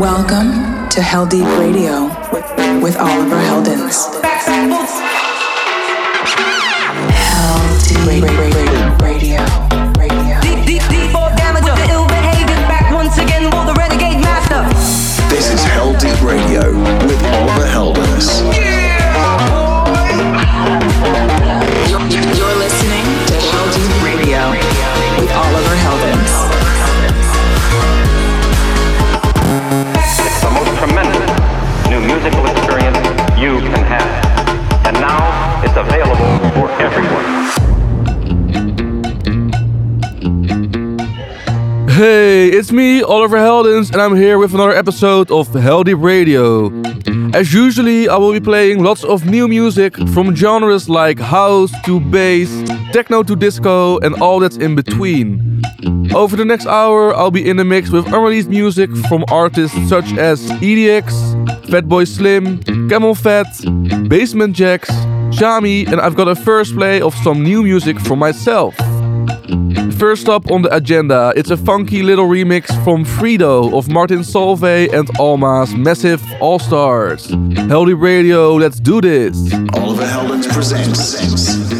Welcome to Heldeep Radio with Oliver Heldens. Hell Deep Radio. Radio. Deep, deep, deep, or damage of ill behavior. Back once again for the renegade master. This is Heldeep Radio with Oliver Heldens. Musical experience you can have. And now it's available for everyone. Hey, it's me, Oliver Heldens, and I'm here with another episode of Deep Radio. As usually, I will be playing lots of new music from genres like house to bass, techno to disco, and all that's in between. Over the next hour, I'll be in the mix with unreleased music from artists such as EDX, Fatboy Slim, Camelphat, Basement Jaxx, Tchami, and I've got a first play of some new music from myself. First up on the agenda, it's a funky little remix from Frido of Martin Solveig and Alma's Massive All Stars. Heldeep Radio, let's do this! Oliver Heldens presents.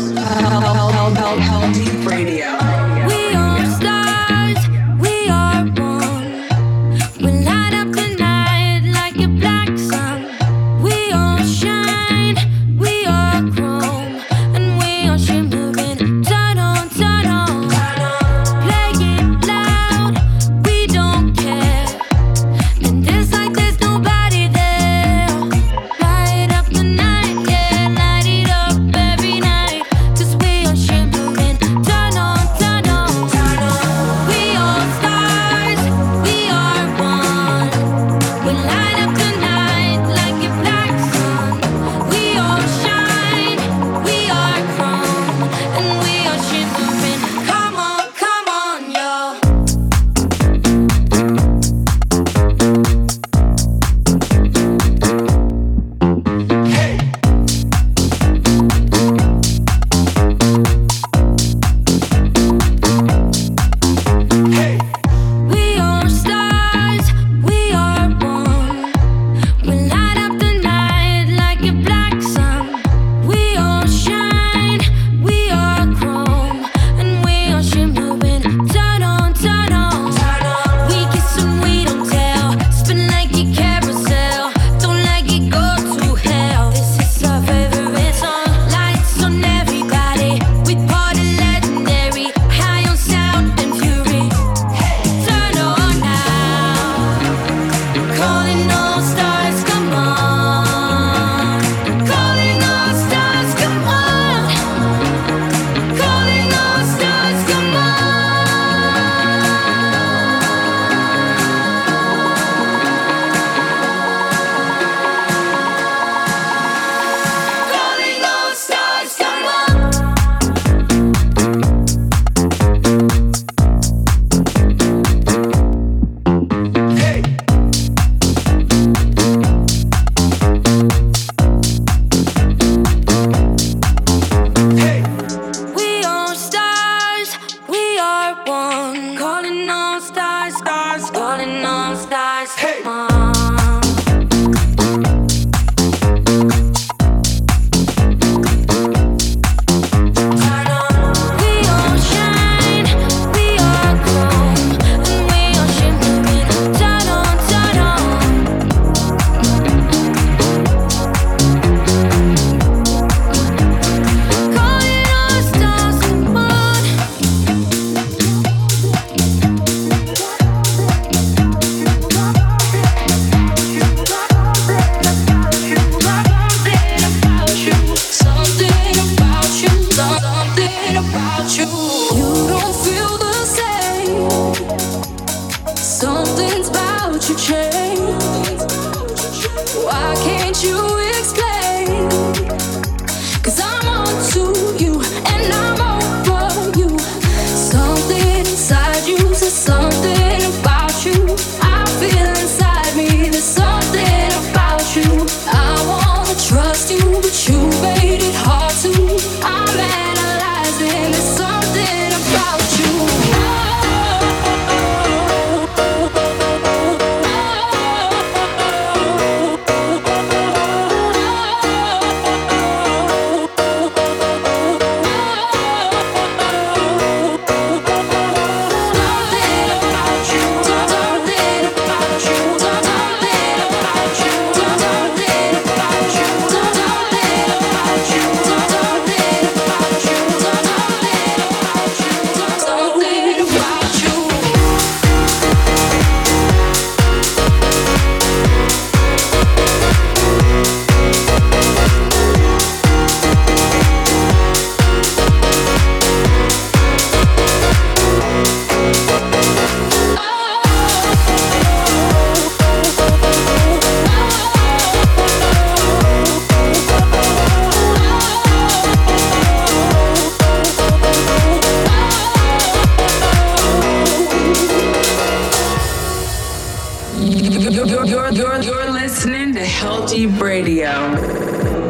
Heldeep Radio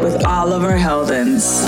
with Oliver Heldens.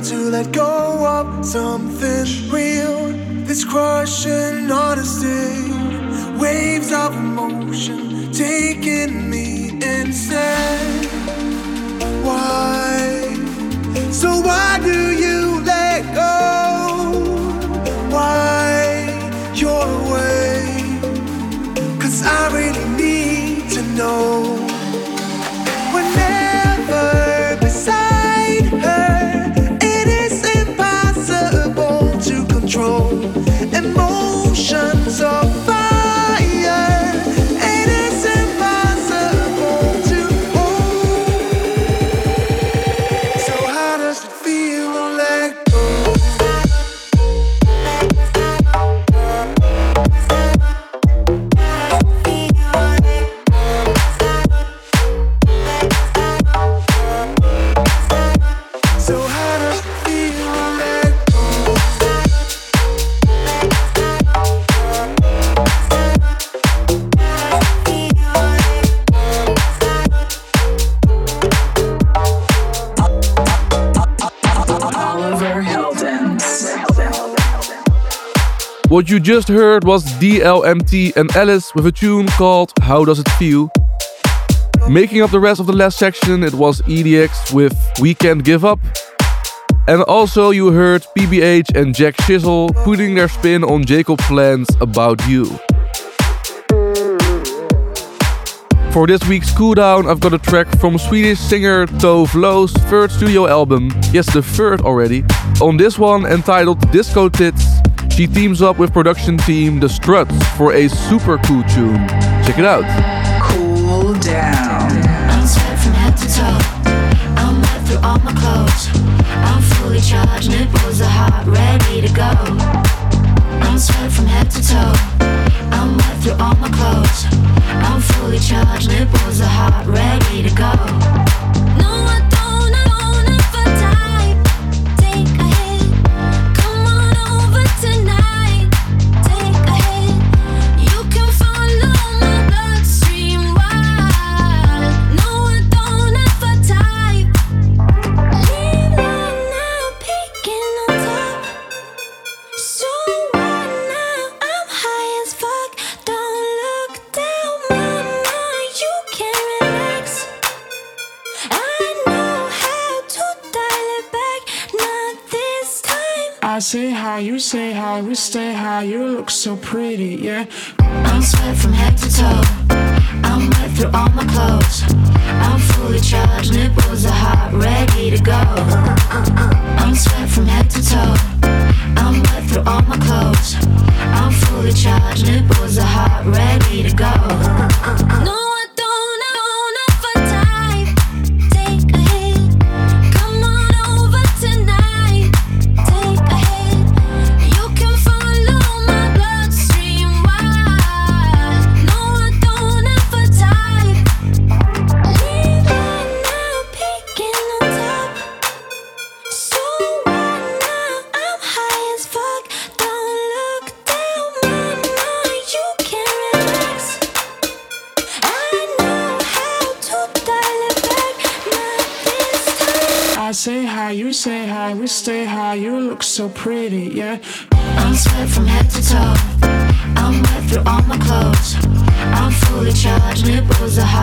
to let go of something real. This crushing honesty, waves of emotion taking me instead. Why? So why do? What you just heard was DLMT and Alice with a tune called How Does It Feel? Making up the rest of the last section, it was EDX with We Can't Give Up. And also, you heard PBH and Jack Shizzle putting their spin on Jacob's plans about you. For this week's cooldown, I've got a track from Swedish singer Tove Lo's third studio album, yes, the third already. On this one, entitled Disco Tits, she teams up with production team The Struts for a super cool tune. Check it out. Cool down.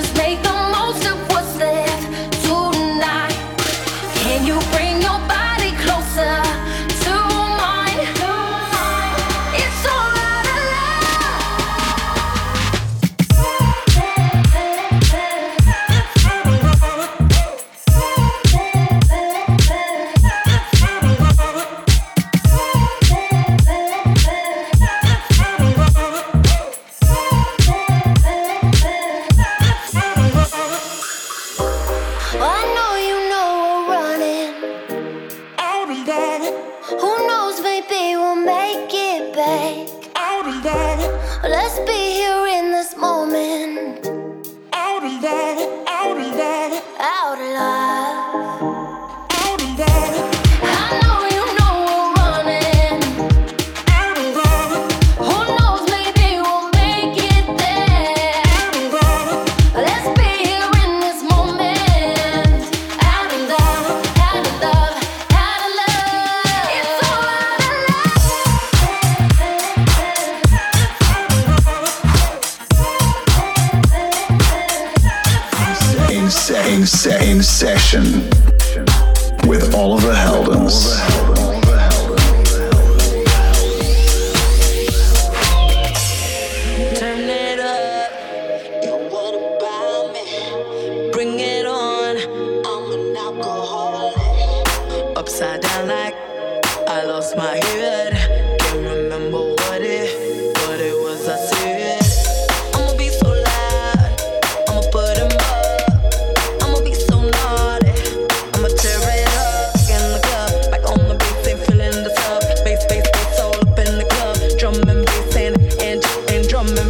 just make the most of what's left tonight. Can you bring?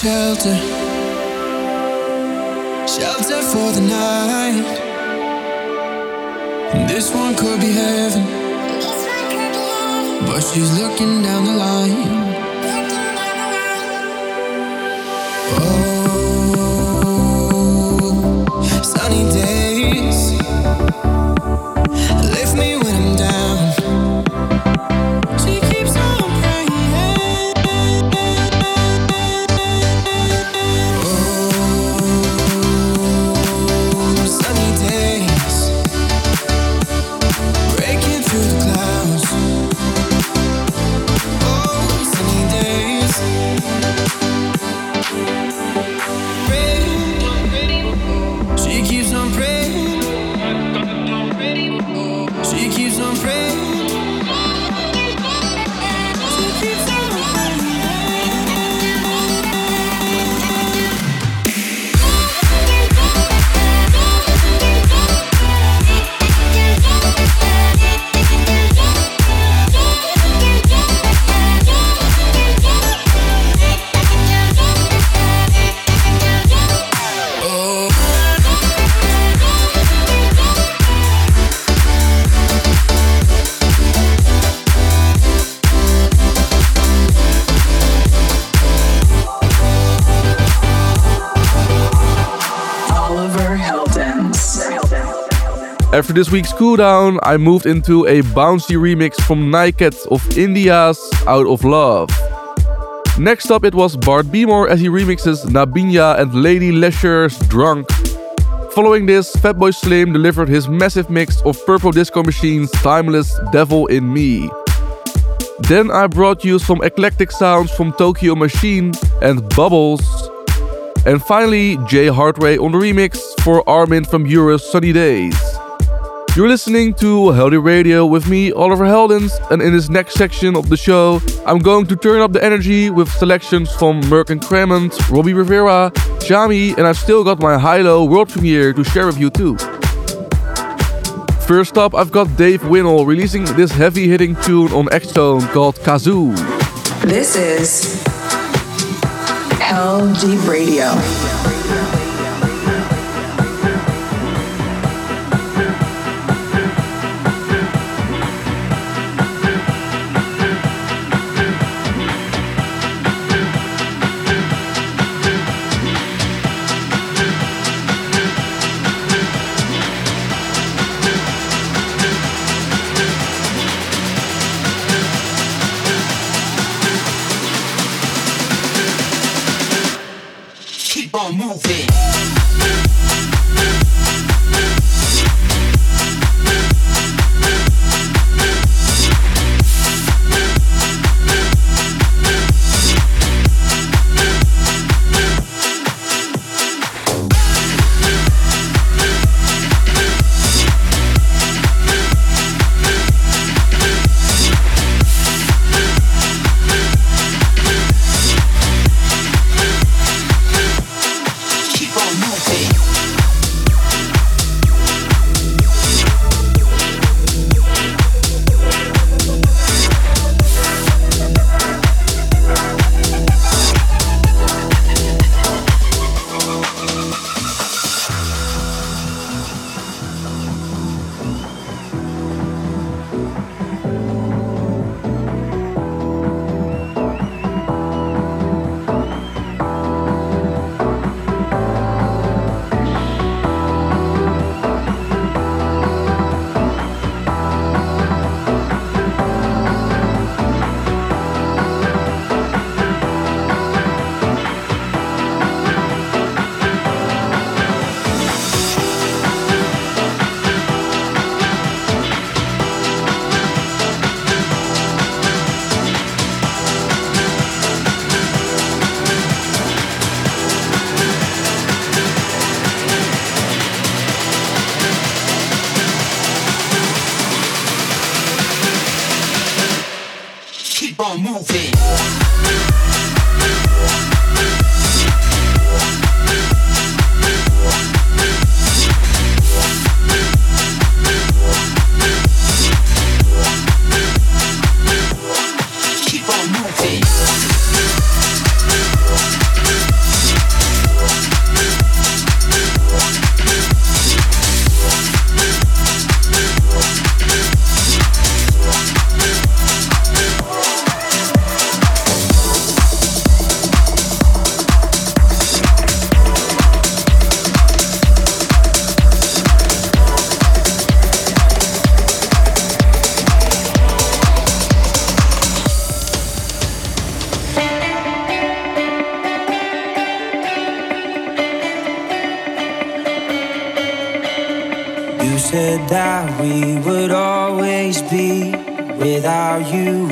Shelter After this week's cooldown, I moved into a bouncy remix from Niket of India's Out of Love. Next up, it was Bart B More as he remixes Nabinya and Lady Leisure's Drunk. Following this, Fatboy Slim delivered his massive mix of Purple Disco Machine's Timeless Devil in Me. Then I brought you some eclectic sounds from Tokyo Machine and Bubbles. And finally, Jay Hardway on the remix for Armin van Buuren's Sunny Days. You're listening to Heldeep Radio with me, Oliver Heldens, and in this next section of the show, I'm going to turn up the energy with selections from Merk and Kremont, Robbie Rivera, Tchami, and I've still got my HI-LO world premiere to share with you too. First up, I've got Dave Winnel releasing this heavy-hitting tune on X-Tone called Kazoo. This is Heldeep Radio.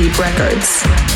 Deep Records.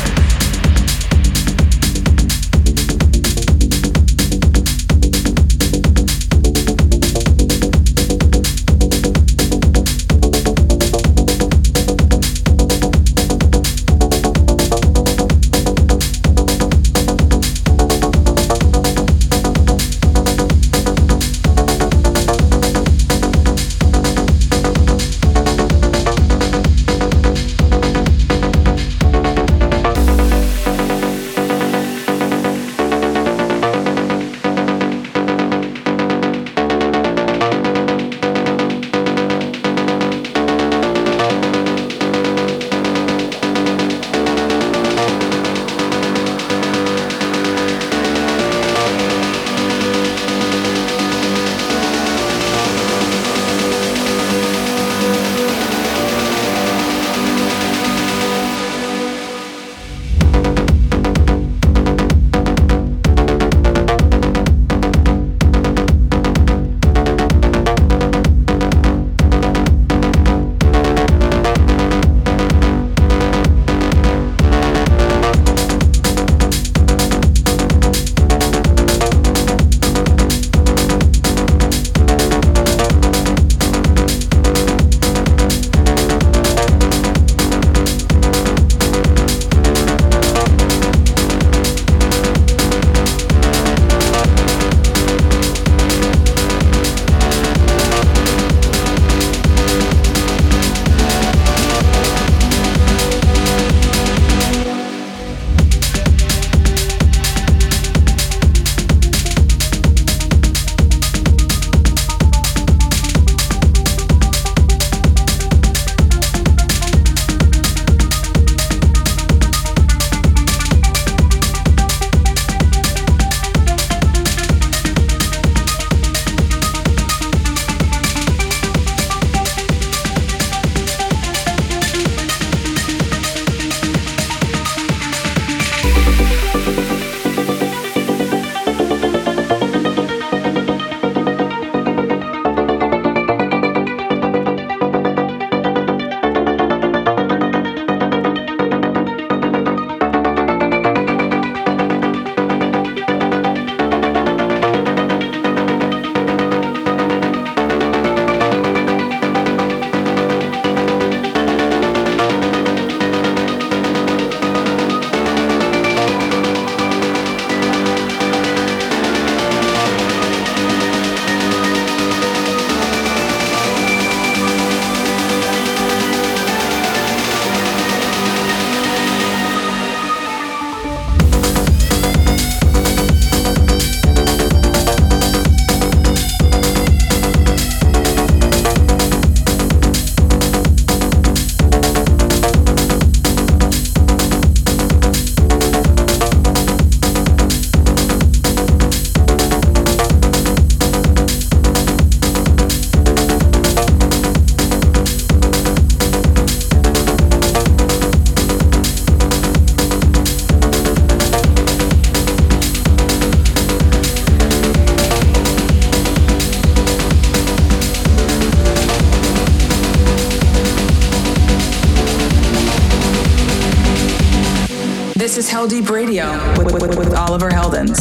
This is Heldeep Radio with, with, with Oliver Heldens.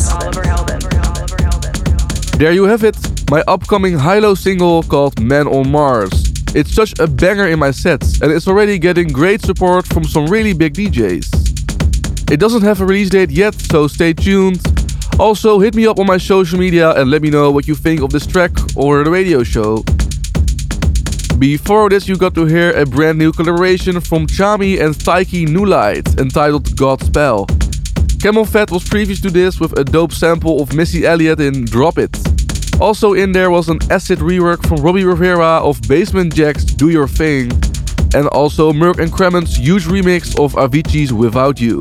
There you have it, my upcoming HI-LO single called Man on Mars. It's such a banger in my sets, and it's already getting great support from some really big DJs. It doesn't have a release date yet, so stay tuned. Also, hit me up on my social media and let me know what you think of this track or the radio show. Before this, you got to hear a brand new collaboration from Tchami and Psyche New Light entitled Godspell. Camelphat was previous to this with a dope sample of Missy Elliott in Drop It. Also in there was an acid rework from Robbie Rivera of Basement Jaxx Do Your Thing, and also Merk and Kremont's huge remix of Avicii's Without You.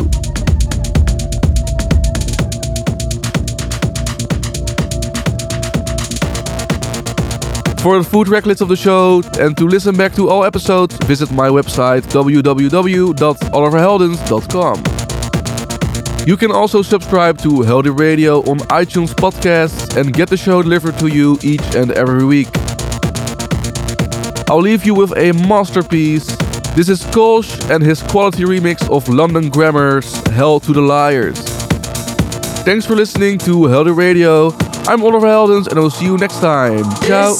for the food track of the show and to listen back to all episodes, visit my website www.oliverheldens.com. You can also subscribe to Heldeep Radio on iTunes Podcasts and get the show delivered to you each and every week. I'll leave you with a masterpiece. This is Kolsch and his quality remix of London Grammar's Hell to the Liars. Thanks for listening to Heldeep Radio. I'm Oliver Heldens, and I will see you next time. Ciao.